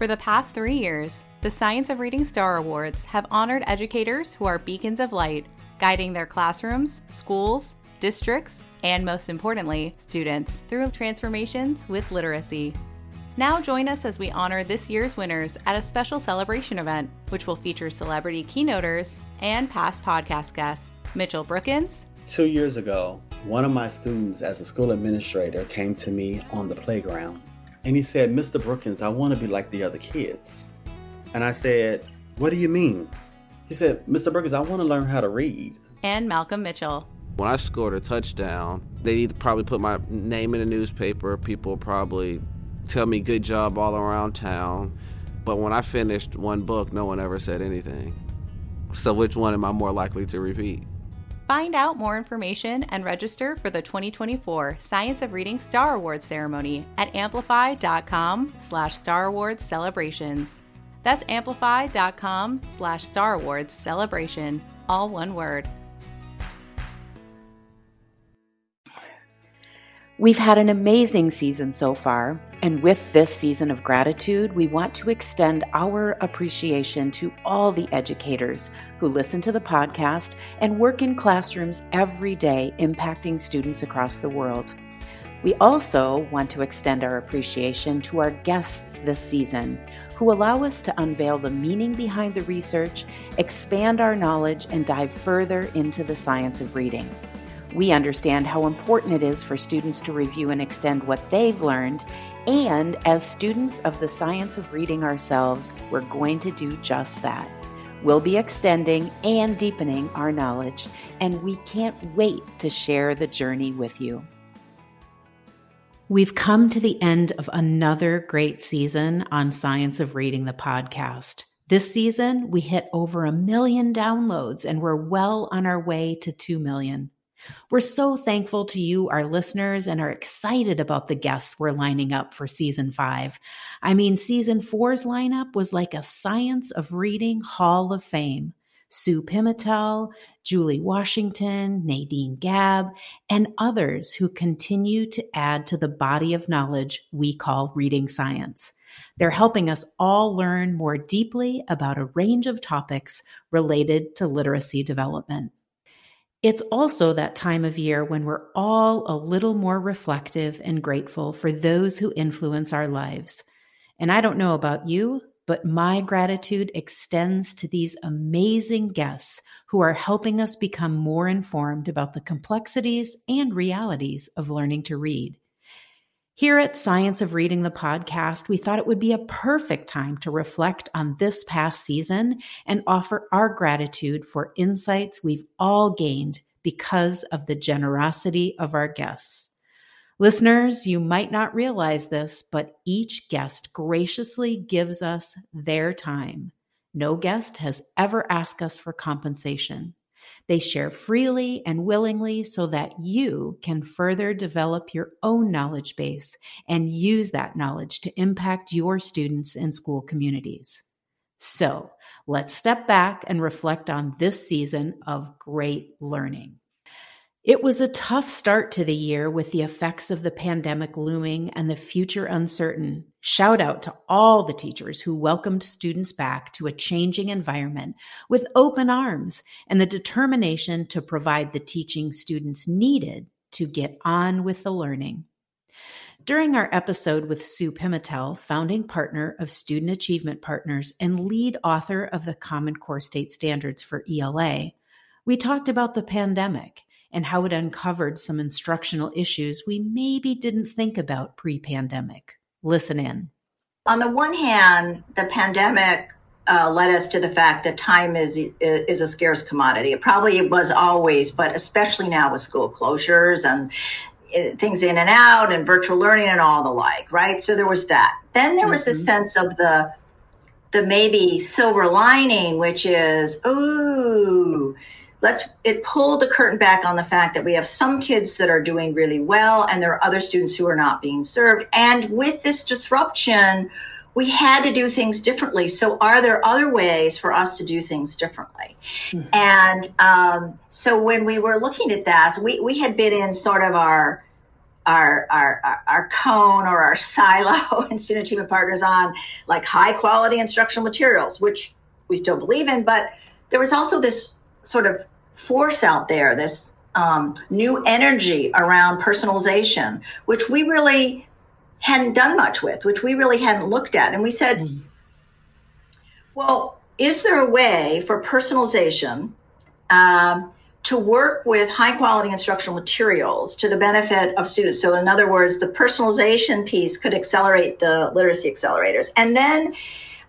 For the past three years, the Science of Reading Star Awards have honored educators who are beacons of light, guiding their classrooms, schools, districts, and most importantly, students through transformations with literacy. Now join us as we honor this year's winners at a special celebration event, which will feature celebrity keynoters and past podcast guests. Mitchell Brookins. Two years ago, one of my students as a school administrator came to me on the playground and he said, Mr. Brookins, I want to be like the other kids. And I said, What do you mean? He said, Mr. Brookins, I want to learn how to read. And Malcolm Mitchell. When I scored a touchdown, they'd probably put my name in the newspaper. People probably tell me good job all around town. But when I finished one book, no one ever said anything. So which one am I more likely to repeat? Find out more information and register for the 2024 Science of Reading Star Awards ceremony at amplify.com slash Star Awards celebrations. That's amplify.com slash Star Awards celebration, all one word. We've had an amazing season so far, and with this season of gratitude, we want to extend our appreciation to all the educators who listen to the podcast and work in classrooms every day, impacting students across the world. We also want to extend our appreciation to our guests this season, who allow us to unveil the meaning behind the research, expand our knowledge, and dive further into the science of reading. We understand how important it is for students to review and extend what they've learned. And as students of the science of reading ourselves, we're going to do just that. We'll be extending and deepening our knowledge, and we can't wait to share the journey with you. We've come to the end of another great season on Science of Reading the podcast. This season, we hit over a million downloads, and we're well on our way to 2 million. We're so thankful to you, our listeners, and are excited about the guests we're lining up for season five. I mean, season four's lineup was like a Science of Reading Hall of Fame. Sue Pimentel, Julie Washington, Nadine Gaab, and others who continue to add to the body of knowledge we call reading science. They're helping us all learn more deeply about a range of topics related to literacy development. It's also that time of year when we're all a little more reflective and grateful for those who influence our lives. And I don't know about you, but my gratitude extends to these amazing guests who are helping us become more informed about the complexities and realities of learning to read. Here at Science of Reading the podcast, we thought it would be a perfect time to reflect on this past season and offer our gratitude for insights we've all gained because of the generosity of our guests. Listeners, you might not realize this, but each guest graciously gives us their time. No guest has ever asked us for compensation. They share freely and willingly so that you can further develop your own knowledge base and use that knowledge to impact your students and school communities. So let's step back and reflect on this season of great learning. It was a tough start to the year with the effects of the pandemic looming and the future uncertain. Shout out to all the teachers who welcomed students back to a changing environment with open arms and the determination to provide the teaching students needed to get on with the learning. During our episode with Sue Pimentel, founding partner of Student Achievement Partners and lead author of the Common Core State Standards for ELA, we talked about the pandemic and how it uncovered some instructional issues we maybe didn't think about pre pandemic. Listen in. On the one hand, the pandemic uh, led us to the fact that time is is a scarce commodity. It probably was always, but especially now with school closures and uh, things in and out and virtual learning and all the like, right? So there was that. Then there was mm-hmm. this sense of the the maybe silver lining, which is, ooh, let's it pulled the curtain back on the fact that we have some kids that are doing really well and there are other students who are not being served. And with this disruption we had to do things differently. So are there other ways for us to do things differently? Mm-hmm. and um, so when we were looking at that we, we had been in sort of our our, our, our cone or our silo and student achievement partners on like high quality instructional materials, which we still believe in, but there was also this sort of force out there, this um, new energy around personalization, which we really hadn't done much with, which we really hadn't looked at. And we said, mm. well, is there a way for personalization um, to work with high quality instructional materials to the benefit of students? So, in other words, the personalization piece could accelerate the literacy accelerators. And then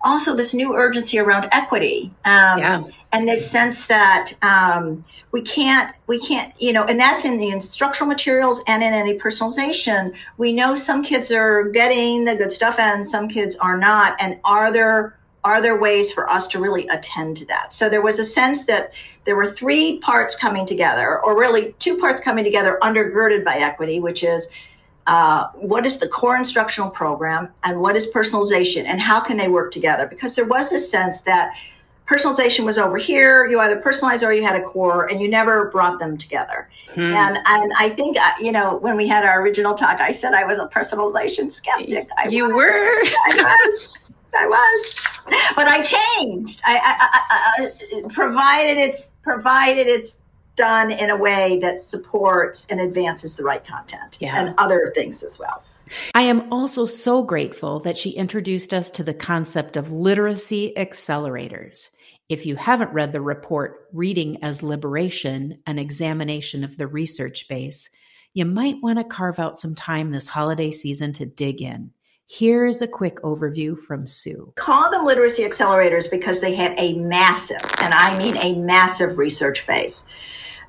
also this new urgency around equity um, yeah. and this sense that um, we can't we can't you know and that's in the instructional materials and in any personalization we know some kids are getting the good stuff and some kids are not and are there are there ways for us to really attend to that so there was a sense that there were three parts coming together or really two parts coming together undergirded by equity which is uh, what is the core instructional program and what is personalization and how can they work together? Because there was a sense that personalization was over here. You either personalized or you had a core, and you never brought them together. Hmm. And and I think uh, you know when we had our original talk, I said I was a personalization skeptic. I you was. were. I was. I was, but I changed. I, I, I, I provided it's provided it's done in a way that supports and advances the right content yeah. and other things as well. I am also so grateful that she introduced us to the concept of literacy accelerators. If you haven't read the report, Reading as Liberation, an examination of the research base, you might want to carve out some time this holiday season to dig in. Here's a quick overview from Sue. Call them literacy accelerators because they have a massive, and I mean a massive research base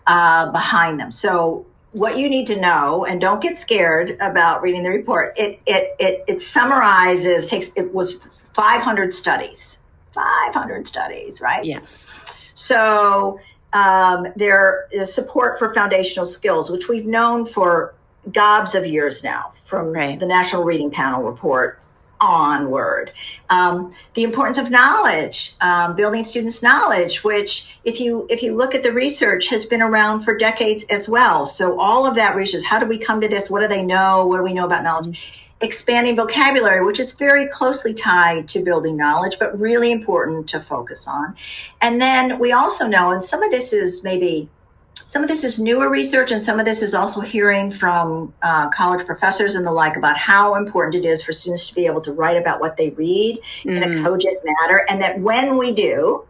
uh, behind them. So what you need to know, and don't get scared about reading the report. It it it, it summarizes takes it was 500 studies, 500 studies, right? Yes. So um, there is support for foundational skills, which we've known for gobs of years now from right. the National Reading Panel report onward. Um, the importance of knowledge, um, building students' knowledge, which if you if you look at the research has been around for decades as well. So all of that research, how do we come to this? What do they know? What do we know about knowledge? Expanding vocabulary, which is very closely tied to building knowledge, but really important to focus on. And then we also know, and some of this is maybe some of this is newer research and some of this is also hearing from uh, college professors and the like about how important it is for students to be able to write about what they read mm. in a mm. cogent manner and that when we do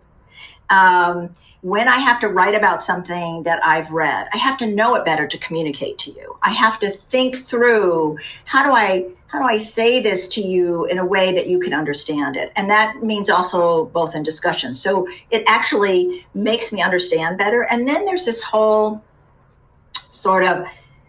um, when I have to write about something that I've read, I have to know it better to communicate to you. I have to think through how do I how do I say this to you in a way that you can understand it? And that means also both in discussion. So it actually makes me understand better. And then there's this whole sort of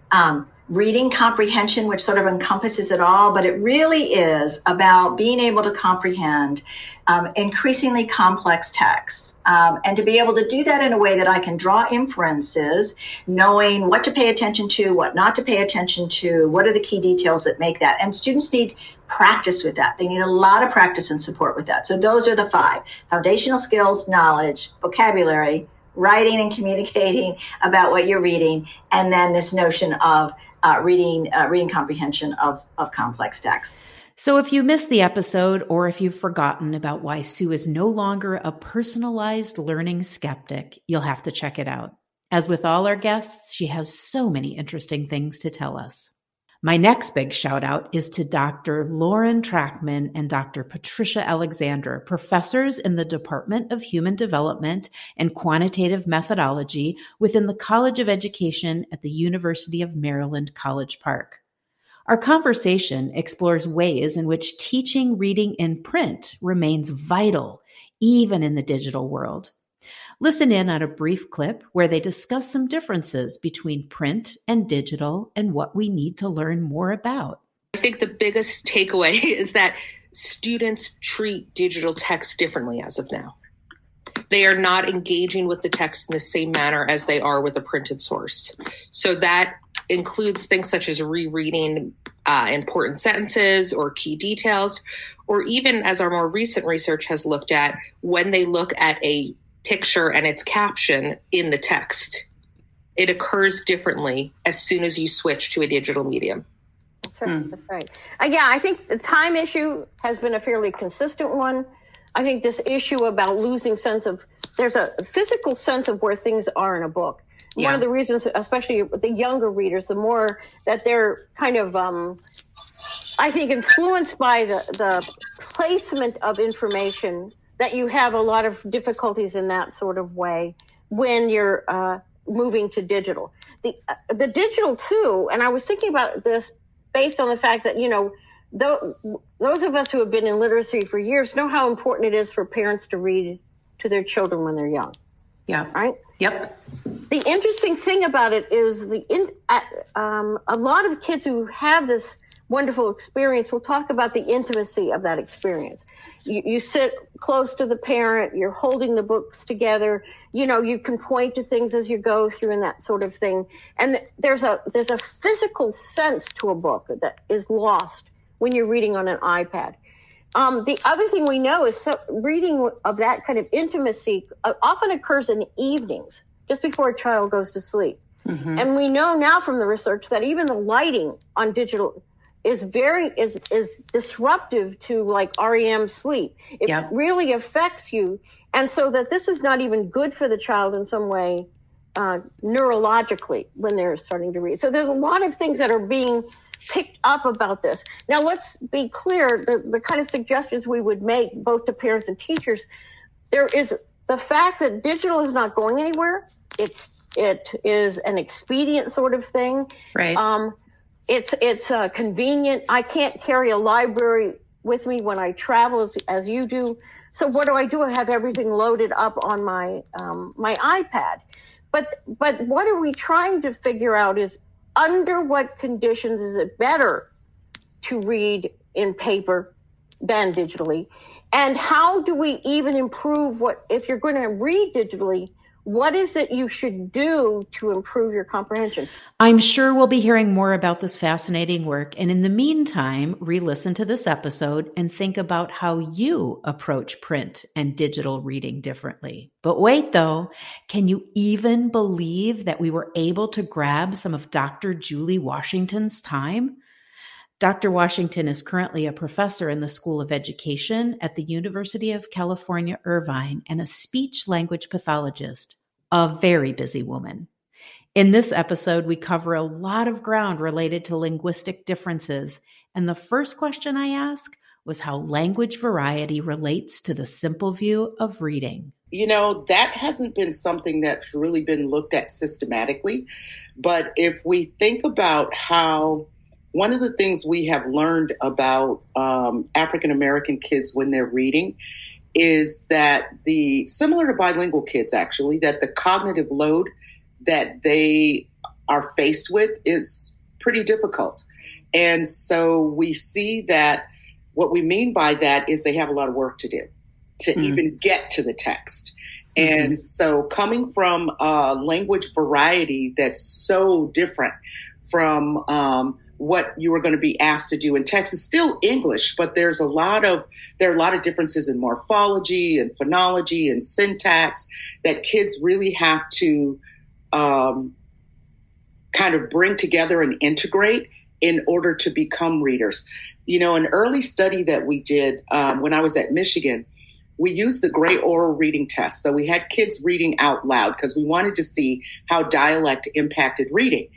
um, reading comprehension, which sort of encompasses it all, but it really is about being able to comprehend um, increasingly complex texts. Um, and to be able to do that in a way that I can draw inferences, knowing what to pay attention to, what not to pay attention to, what are the key details that make that. And students need practice with that. They need a lot of practice and support with that. So those are the five foundational skills, knowledge, vocabulary, writing and communicating about what you're reading, and then this notion of uh, reading, uh, reading comprehension of, of complex texts. So, if you missed the episode or if you've forgotten about why Sue is no longer a personalized learning skeptic, you'll have to check it out. As with all our guests, she has so many interesting things to tell us. My next big shout out is to Dr. Lauren Trakhman and Dr. Patricia Alexander, professors in the Department of Human Development and Quantitative Methodology within the College of Education at the University of Maryland, College Park. Our conversation explores ways in which teaching reading in print remains vital, even in the digital world. Listen in on a brief clip where they discuss some differences between print and digital and what we need to learn more about. I think the biggest takeaway is that students treat digital text differently as of now. They are not engaging with the text in the same manner as they are with a printed source. So that includes things such as rereading uh, important sentences or key details, or even as our more recent research has looked at, when they look at a picture and its caption in the text. it occurs differently as soon as you switch to a digital medium. That's right. Mm. That's right. Uh, yeah, I think the time issue has been a fairly consistent one. I think this issue about losing sense of there's a physical sense of where things are in a book. Yeah. One of the reasons, especially with the younger readers, the more that they're kind of, um, I think, influenced by the, the placement of information, that you have a lot of difficulties in that sort of way when you're uh, moving to digital. The uh, the digital too, and I was thinking about this based on the fact that you know those of us who have been in literacy for years know how important it is for parents to read to their children when they're young. Yeah. Right. Yep. The interesting thing about it is the in, um, a lot of kids who have this wonderful experience We'll talk about the intimacy of that experience. You, you, sit close to the parent, you're holding the books together, you know, you can point to things as you go through and that sort of thing. And there's a there's a physical sense to a book that is lost when you're reading on an iPad. Um, the other thing we know is so reading of that kind of intimacy uh, often occurs in evenings, just before a child goes to sleep. Mm-hmm. And we know now from the research that even the lighting on digital is very is is disruptive to like REM sleep. It yep. really affects you, and so that this is not even good for the child in some way uh, neurologically when they're starting to read. So there's a lot of things that are being picked up about this. Now let's be clear: the the kind of suggestions we would make both to parents and teachers. There is the fact that digital is not going anywhere. It's it is an expedient sort of thing. Right. Um, it's it's uh, convenient. I can't carry a library with me when I travel as, as you do. So what do I do? I have everything loaded up on my um, my iPad. But but what are we trying to figure out is under what conditions is it better to read in paper than digitally? And how do we even improve what if you're going to read digitally? What is it you should do to improve your comprehension? I'm sure we'll be hearing more about this fascinating work. And in the meantime, re listen to this episode and think about how you approach print and digital reading differently. But wait, though, can you even believe that we were able to grab some of Dr. Julie Washington's time? Dr. Washington is currently a professor in the School of Education at the University of California, Irvine, and a speech language pathologist, a very busy woman. In this episode, we cover a lot of ground related to linguistic differences. And the first question I ask was how language variety relates to the simple view of reading. You know, that hasn't been something that's really been looked at systematically. But if we think about how one of the things we have learned about um, African American kids when they're reading is that the similar to bilingual kids actually that the cognitive load that they are faced with is pretty difficult and so we see that what we mean by that is they have a lot of work to do to mm-hmm. even get to the text mm-hmm. and so coming from a language variety that's so different from um, what you are going to be asked to do in text is still English, but there's a lot of there are a lot of differences in morphology and phonology and syntax that kids really have to um, kind of bring together and integrate in order to become readers. You know, an early study that we did um, when I was at Michigan, we used the Gray Oral Reading Test. So we had kids reading out loud because we wanted to see how dialect impacted reading.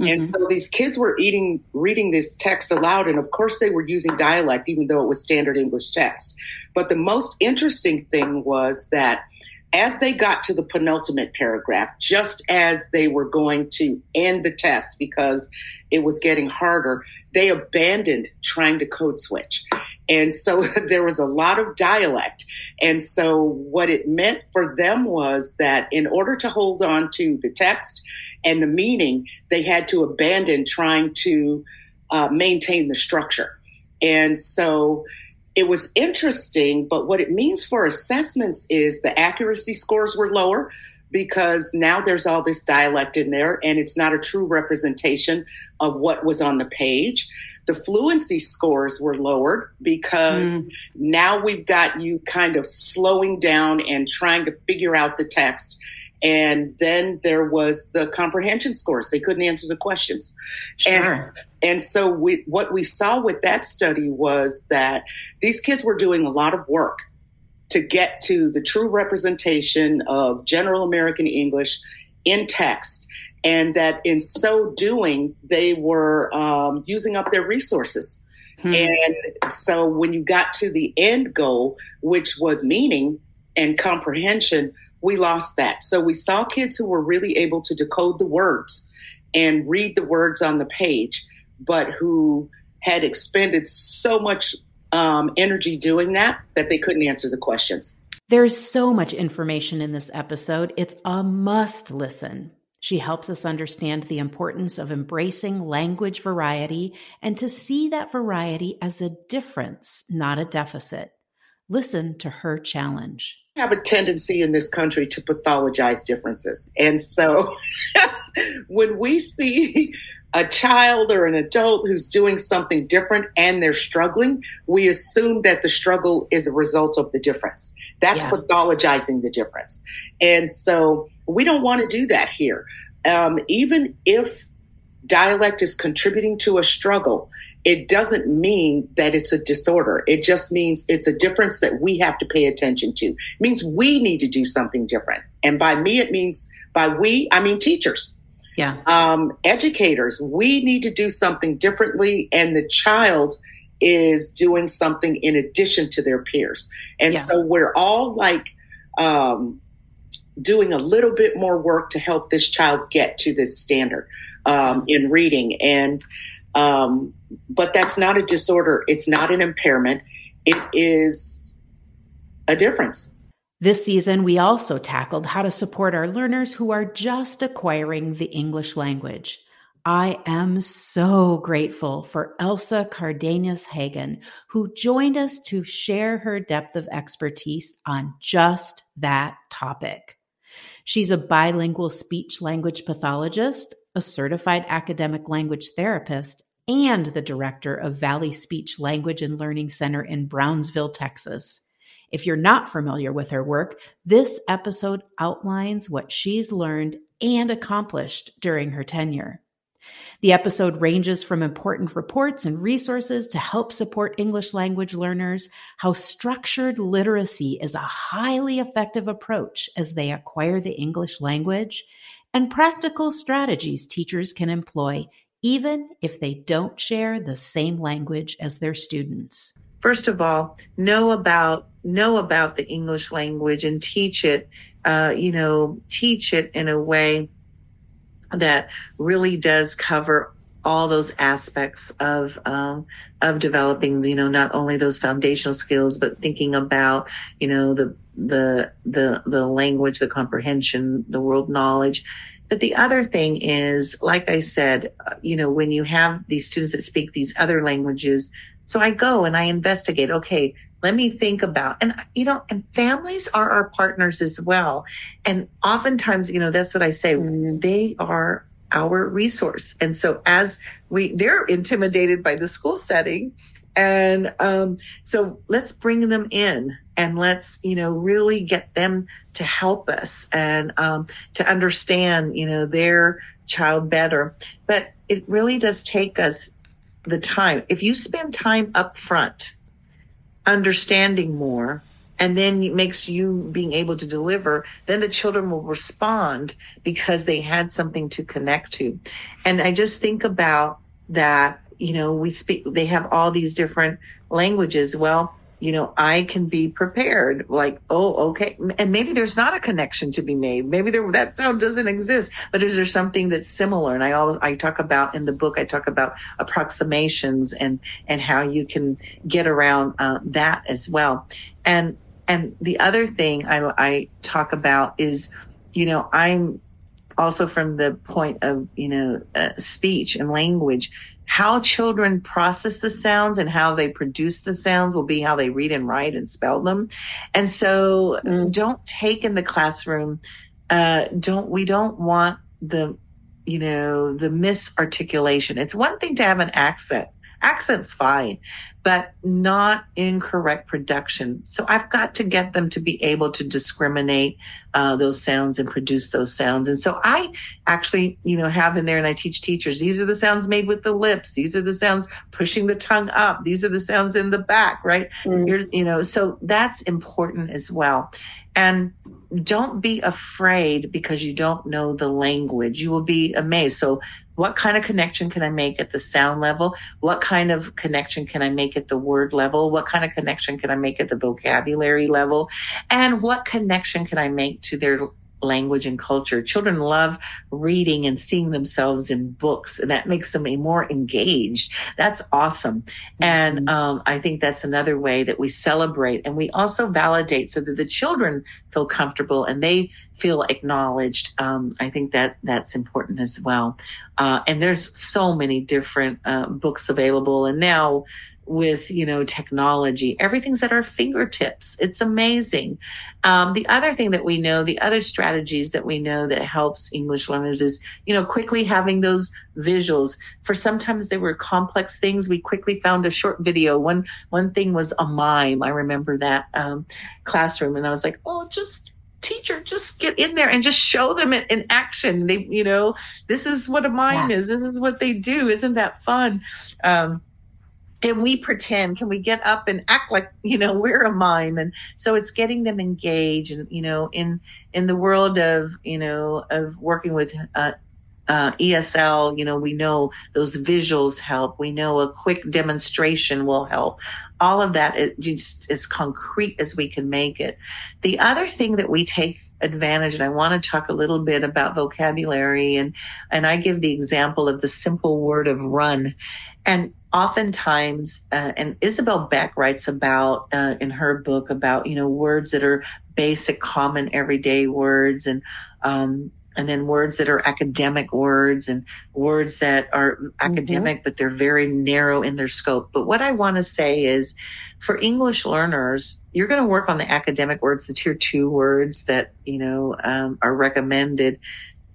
Mm-hmm. And so these kids were eating, reading this text aloud. And of course, they were using dialect, even though it was standard English text. But the most interesting thing was that as they got to the penultimate paragraph, just as they were going to end the test because it was getting harder, they abandoned trying to code switch. And so there was a lot of dialect. And so what it meant for them was that in order to hold on to the text and the meaning, they had to abandon trying to uh, maintain the structure. And so it was interesting, but what it means for assessments is the accuracy scores were lower because now there's all this dialect in there and it's not a true representation of what was on the page. The fluency scores were lowered because mm. now we've got you kind of slowing down and trying to figure out the text And then there was the comprehension scores. They couldn't answer the questions. Sure. And, and so we, what we saw with that study was that these kids were doing a lot of work to get to the true representation of general American English in text. And that in so doing, they were um, using up their resources. Hmm. And so when you got to the end goal, which was meaning and comprehension, we lost that. So we saw kids who were really able to decode the words and read the words on the page, but who had expended so much um, energy doing that that they couldn't answer the questions. There's so much information in this episode. It's a must listen. She helps us understand the importance of embracing language variety and to see that variety as a difference, not a deficit. Listen to her challenge. We have a tendency in this country to pathologize differences. And so when we see a child or an adult who's doing something different and they're struggling, we assume that the struggle is a result of the difference. That's yeah. pathologizing the difference. And so we don't want to do that here. Um, even if dialect is contributing to a struggle, it doesn't mean that it's a disorder. It just means it's a difference that we have to pay attention to. It means we need to do something different. And by me, it means by we, I mean teachers yeah. Um, educators, we need to do something differently, and the child is doing something in addition to their peers. And yeah. so we're all like um, doing a little bit more work to help this child get to this standard um, in reading. And um, but that's not a disorder. It's not an impairment. It is a difference. This season, we also tackled how to support our learners who are just acquiring the English language. I am so grateful for Elsa Cardenas Hagan, who joined us to share her depth of expertise on just that topic. She's a bilingual speech language pathologist, a certified academic language therapist, and the director of Valley Speech Language and Learning Center in Brownsville, Texas. If you're not familiar with her work, this episode outlines what she's learned and accomplished during her tenure. The episode ranges from important reports and resources to help support English language learners, how structured literacy is a highly effective approach as they acquire the English language, and practical strategies teachers can employ even if they don't share the same language as their students first of all, know about know about the English language and teach it. Uh, you know, teach it in a way that really does cover all those aspects of um, of developing you know not only those foundational skills but thinking about you know the the the the language the comprehension the world knowledge but the other thing is like i said uh, you know when you have these students that speak these other languages so I go and I investigate. Okay, let me think about and you know and families are our partners as well and oftentimes you know that's what i say mm-hmm. they are our resource and so as we they're intimidated by the school setting and um, so let's bring them in and let's you know really get them to help us and um, to understand you know their child better but it really does take us the time. If you spend time up front understanding more, and then it makes you being able to deliver, then the children will respond because they had something to connect to. And I just think about that, you know, we speak, they have all these different languages. Well, you know, I can be prepared. Like, oh, okay. And maybe there's not a connection to be made. Maybe there, that sound doesn't exist, but is there something that's similar? And I always, I talk about in the book, I talk about approximations and, and how you can get around uh, that as well. And, and the other thing I, I talk about is, you know, I'm also from the point of, you know, uh, speech and language how children process the sounds and how they produce the sounds will be how they read and write and spell them. And so mm. don't take in the classroom, uh, don't, we don't want the, you know, the misarticulation. It's one thing to have an accent Accent's fine, but not incorrect production. So I've got to get them to be able to discriminate uh, those sounds and produce those sounds. And so I actually, you know, have in there and I teach teachers, these are the sounds made with the lips. These are the sounds pushing the tongue up. These are the sounds in the back, right? Mm. You're, you know, so that's important as well. And don't be afraid because you don't know the language. You will be amazed. So, what kind of connection can I make at the sound level? What kind of connection can I make at the word level? What kind of connection can I make at the vocabulary level? And what connection can I make to their language and culture. Children love reading and seeing themselves in books, and that makes them more engaged. That's awesome. Mm-hmm. And um, I think that's another way that we celebrate and we also validate so that the children feel comfortable and they feel acknowledged. Um, I think that that's important as well. Uh, and there's so many different uh, books available, and now with you know technology. Everything's at our fingertips. It's amazing. Um, the other thing that we know the other strategies that we know that helps english learners is you know quickly having those visuals. For sometimes they were complex things we quickly found a short video. One one thing was a mime. I remember that um, classroom and i was like oh just teacher just get in there and just show them it in action. They you know this is what a mime yeah. is. This is what they do. Isn't that fun? Um, and we pretend can we get up and act like you know we're a mime and so it's getting them engaged and you know in in the world of you know of working with uh, uh, ESL, you know, we know those visuals help. We know a quick demonstration will help. All of that is just as concrete as we can make it. The other thing that we take advantage, and I want to talk a little bit about vocabulary, and and I give the example of the simple word of run, and oftentimes, uh, and Isabel Beck writes about uh, in her book about you know words that are basic, common, everyday words, and um, and then words that are academic words and words that are mm-hmm. academic but they're very narrow in their scope. But what I want to say is, for English learners, you're going to work on the academic words, the tier two words that you know um, are recommended.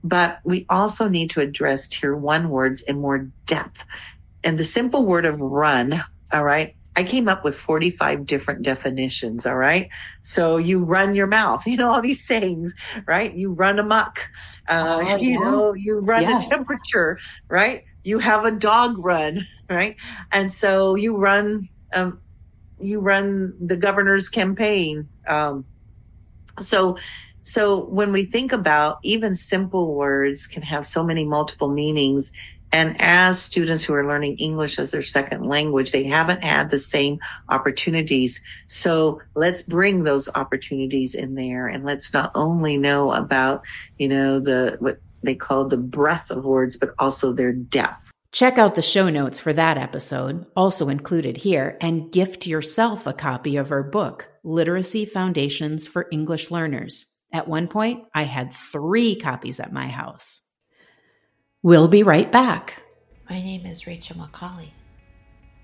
But we also need to address tier one words in more depth and the simple word of run, all right, I came up with 45 different definitions. All right. So you run your mouth, you know, all these sayings, right? You run amok, uh, oh, you yeah. know, you run yes. a temperature, right? You have a dog run, right? And so you run, um, you run the governor's campaign. Um, so, so when we think about even simple words can have so many multiple meanings and as students who are learning English as their second language, they haven't had the same opportunities. So let's bring those opportunities in there and let's not only know about, you know, the, what they call the breadth of words, but also their depth. Check out the show notes for that episode, also included here, and gift yourself a copy of her book, Literacy Foundations for English Learners. At one point, I had three copies at my house. We'll be right back. My name is Rachel McCauley,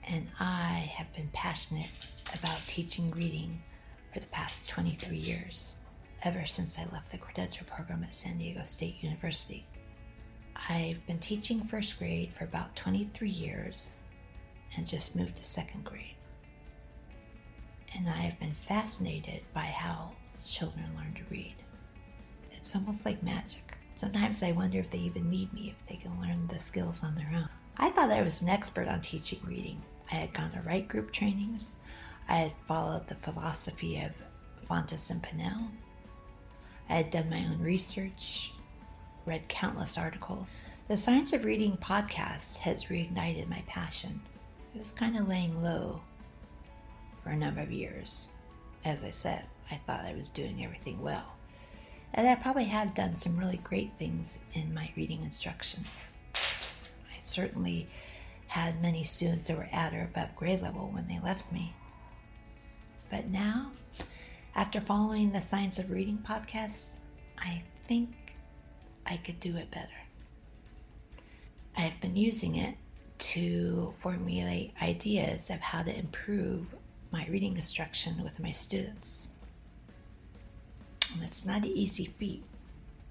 and I have been passionate about teaching reading for the past 23 years, ever since I left the credential program at San Diego State University. I've been teaching first grade for about 23 years and just moved to second grade. And I have been fascinated by how children learn to read. It's almost like magic. Sometimes I wonder if they even need me, if they can learn the skills on their own. I thought I was an expert on teaching reading. I had gone to Wright Group trainings. I had followed the philosophy of Fountas and Pinnell. I had done my own research, read countless articles. The Science of Reading podcast has reignited my passion. It was kind of laying low for a number of years. As I said, I thought I was doing everything well and I probably have done some really great things in my reading instruction. I certainly had many students that were at or above grade level when they left me. But now, after following the Science of Reading podcast, I think I could do it better. I have been using it to formulate ideas of how to improve my reading instruction with my students. It's not an easy feat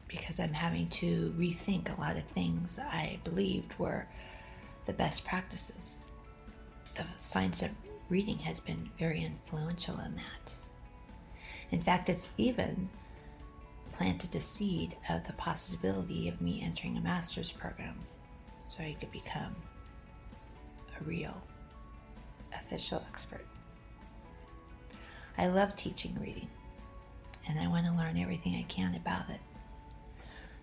because I'm having to rethink a lot of things I believed were the best practices. the science of reading has been very influential in that. In fact, it's even planted the seed of the possibility of me entering a master's program so I could become a real official expert. I love teaching reading, and I want to learn everything I can about it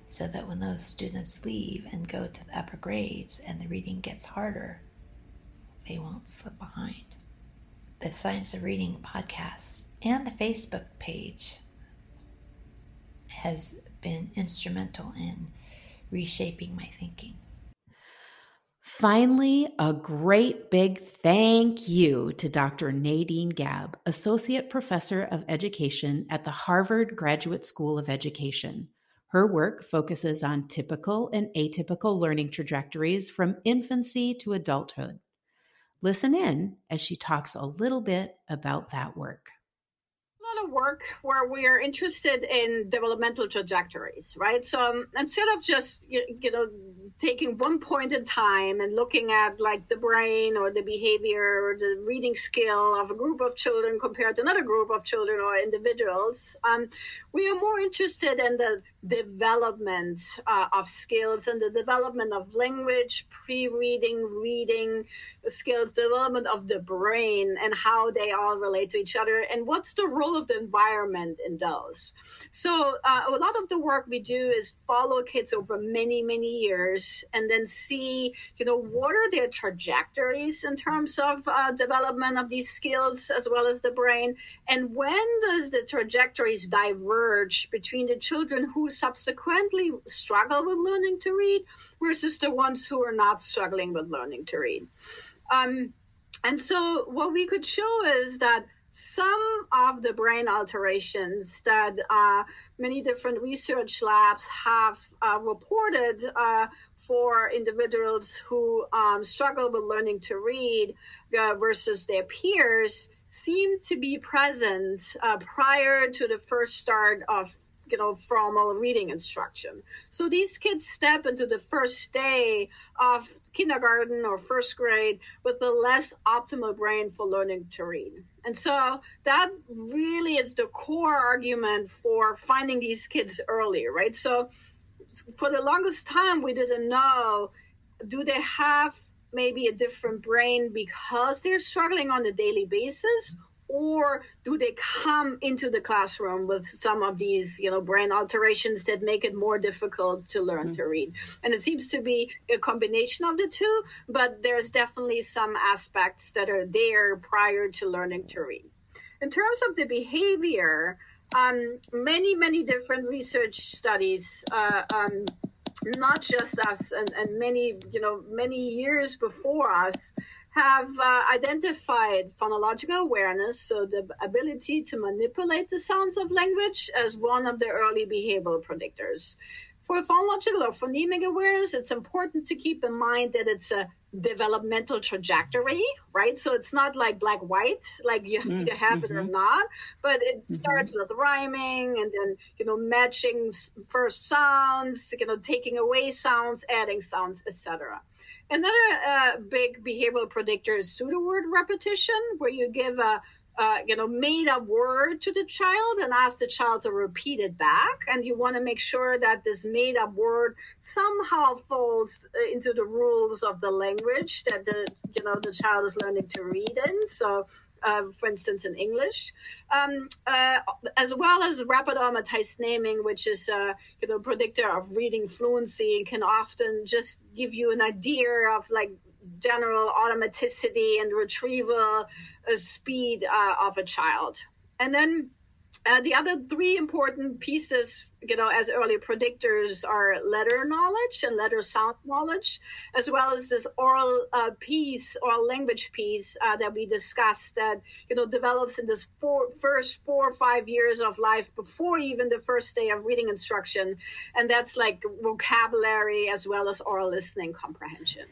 so that when those students leave and go to the upper grades and the reading gets harder, they won't slip behind. The Science of Reading podcast and the Facebook page has been instrumental in reshaping my thinking. Finally, a great big thank you to Dr. Nadine Gaab, Associate Professor of Education at the Harvard Graduate School of Education. Her work focuses on typical and atypical learning trajectories from infancy to adulthood. Listen in as she talks a little bit about that work work where we are interested in developmental trajectories, right? So um, instead of just you, know taking one point in time and looking at like the brain or the behavior or the reading skill of a group of children compared to another group of children or individuals, um, we are more interested in the development uh, of skills and the development of language, pre-reading, reading skills, development of the brain, and how they all relate to each other, and what's the role of the environment in those. So uh, a lot of the work we do is follow kids over many, many years, and then see, you know, what are their trajectories in terms of uh, development of these skills as well as the brain, and when does the trajectories diverge between the children who subsequently struggle with learning to read versus the ones who are not struggling with learning to read. Um, and so, what we could show is that some of the brain alterations that uh, many different research labs have uh, reported uh, for individuals who um, struggle with learning to read uh, versus their peers seem to be present uh, prior to the first start of you know formal reading instruction. So these kids step into the first day of kindergarten or first grade with a less optimal brain for learning to read. And so that really is the core argument for finding these kids earlier right? So for the longest time we didn't know do they have maybe a different brain because they're struggling on a daily basis or do they come into the classroom with some of these you know brain alterations that make it more difficult to learn mm-hmm. to read and it seems to be a combination of the two but there's definitely some aspects that are there prior to learning to read in terms of the behavior um, many many different research studies uh, um, not just us and, and many you know many years before us have uh, identified phonological awareness, so the ability to manipulate the sounds of language, as one of the early behavioral predictors. For phonological or phonemic awareness, it's important to keep in mind that it's a developmental trajectory, right? So it's not like black white, like you mm-hmm. either have it or mm-hmm. not, but it mm-hmm. starts with rhyming and then, you know, matching first sounds, you know, taking away sounds, adding sounds, etc. Another uh, big behavioral predictor is pseudo word repetition, where you give a uh, you know made up word to the child and ask the child to repeat it back, and you want to make sure that this made up word somehow falls uh, into the rules of the language that the you know the child is learning to read in. So uh, for instance, in English, um, uh, as well as rapid automatized naming, which is a you know, predictor of reading fluency and can often just give you an idea of like general automaticity and retrieval uh, speed uh, of a child. And then uh, the other three important pieces, you know, as early predictors are letter knowledge and letter sound knowledge, as well as this oral uh, piece, oral language piece uh, that we discussed that, you know, develops in this four, first four or five years of life before even the first day of reading instruction. And that's like vocabulary as well as oral listening comprehension.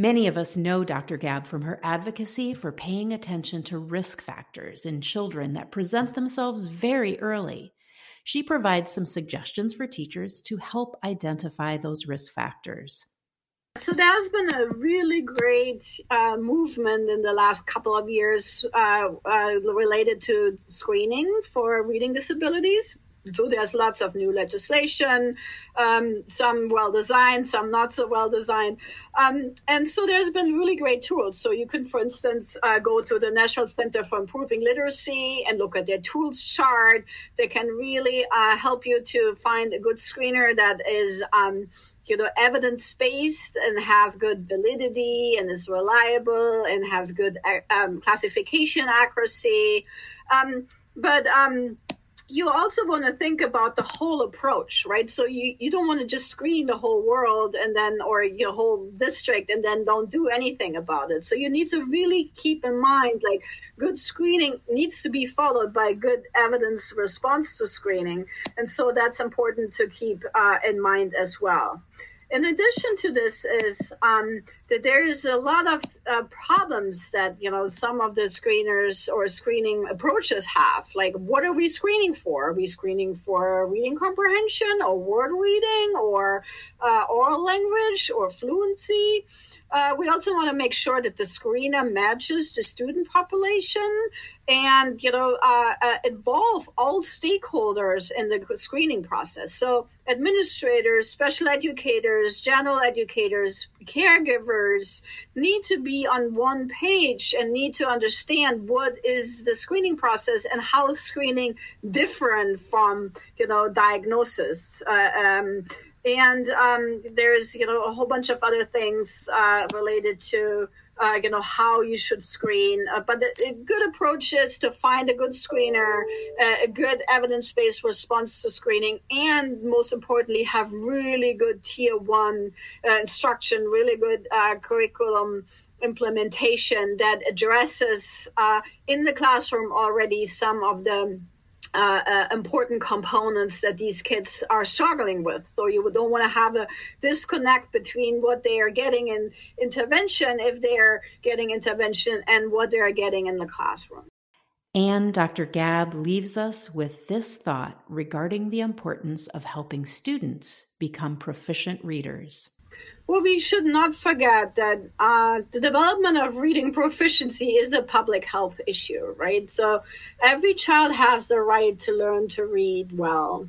Many of us know Dr. Gaab from her advocacy for paying attention to risk factors in children that present themselves very early. She provides some suggestions for teachers to help identify those risk factors. So there's been a really great uh, movement in the last couple of years uh, uh, related to screening for reading disabilities. So there's lots of new legislation, um, some well designed, some not so well designed. Um, and so there's been really great tools. So you can, for instance, uh, go to the National Center for Improving Literacy and look at their tools chart. They can really uh, help you to find a good screener that is. Um, you know, evidence based and has good validity and is reliable and has good uh, um, classification accuracy. Um, but um, you also want to think about the whole approach, right? So you, you don't want to just screen the whole world and then, or your whole district and then don't do anything about it. So you need to really keep in mind, like good screening needs to be followed by good evidence response to screening. And so that's important to keep uh, in mind as well in addition to this is um, that there is a lot of uh, problems that you know some of the screeners or screening approaches have. Like what are we screening for? Are we screening for reading comprehension or word reading or uh, oral language or fluency uh, we also want to make sure that the screener matches the student population and you know uh, uh, involve all stakeholders in the screening process. So administrators special educators general educators caregivers need to be on one page and need to understand what is the screening process and how screening different from you know diagnosis. Uh, um, and um, there's you know a whole bunch of other things uh, related to uh, you know how you should screen. Uh, but a, good approach is to find a good screener uh, a good evidence-based response to screening and most importantly have really good tier one uh, instruction really good uh, curriculum implementation that addresses in the classroom already some of the uh, uh, important components that these kids are struggling with. So you don't want to have a disconnect between what they are getting in intervention, if they're getting intervention, and what they're getting in the classroom. And Dr. Gaab leaves us with this thought regarding the importance of helping students become proficient readers. Well, we should not forget that uh, the development of reading proficiency is a public health issue, right? So every child has the right to learn to read well.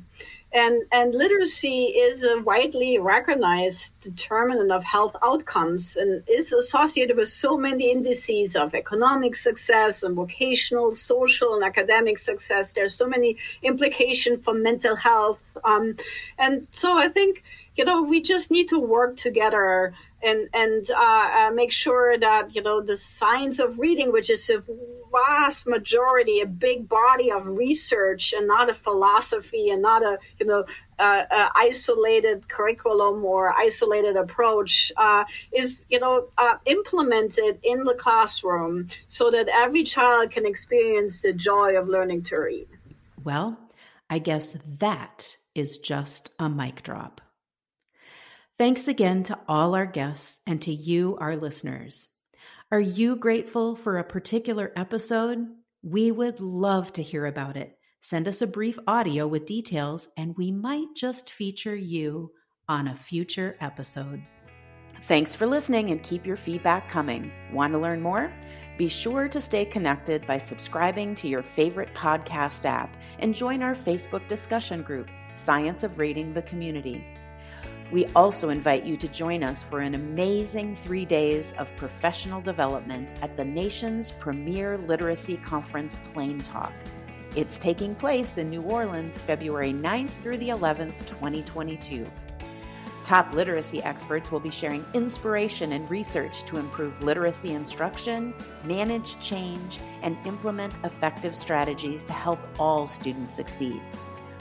And, and literacy is a widely recognized determinant of health outcomes and is associated with so many indices of economic success and vocational, social, and academic success. There's so many implications for mental health. Um, and so I think you know, we just need to work together and and uh, uh, make sure that you know the science of reading, which is a vast majority, a big body of research, and not a philosophy, and not a you know uh, uh isolated curriculum or isolated approach, uh, is you know uh, implemented in the classroom so that every child can experience the joy of learning to read. Well, I guess that is just a mic drop. Thanks again to all our guests and to you, our listeners. Are you grateful for a particular episode? We would love to hear about it. Send us a brief audio with details, and we might just feature you on a future episode. Thanks for listening and keep your feedback coming. Want to learn more? Be sure to stay connected by subscribing to your favorite podcast app and join our Facebook discussion group, Science of Reading the Community. We also invite you to join us for an amazing three days of professional development at the nation's premier literacy conference, Plain Talk. It's taking place in New Orleans, February 9th through the 11th, 2022. Top literacy experts will be sharing inspiration and research to improve literacy instruction, manage change, and implement effective strategies to help all students succeed.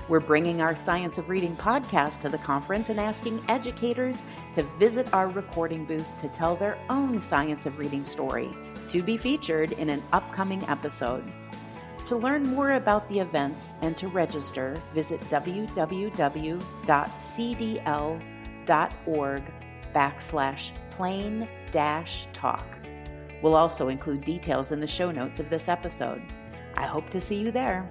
We're bringing our Science of Reading podcast to the conference and asking educators to visit our recording booth to tell their own Science of Reading story to be featured in an upcoming episode. To learn more about the events and to register, visit www.cdl.org backslash plain dash talk. We'll also include details in the show notes of this episode. I hope to see you there.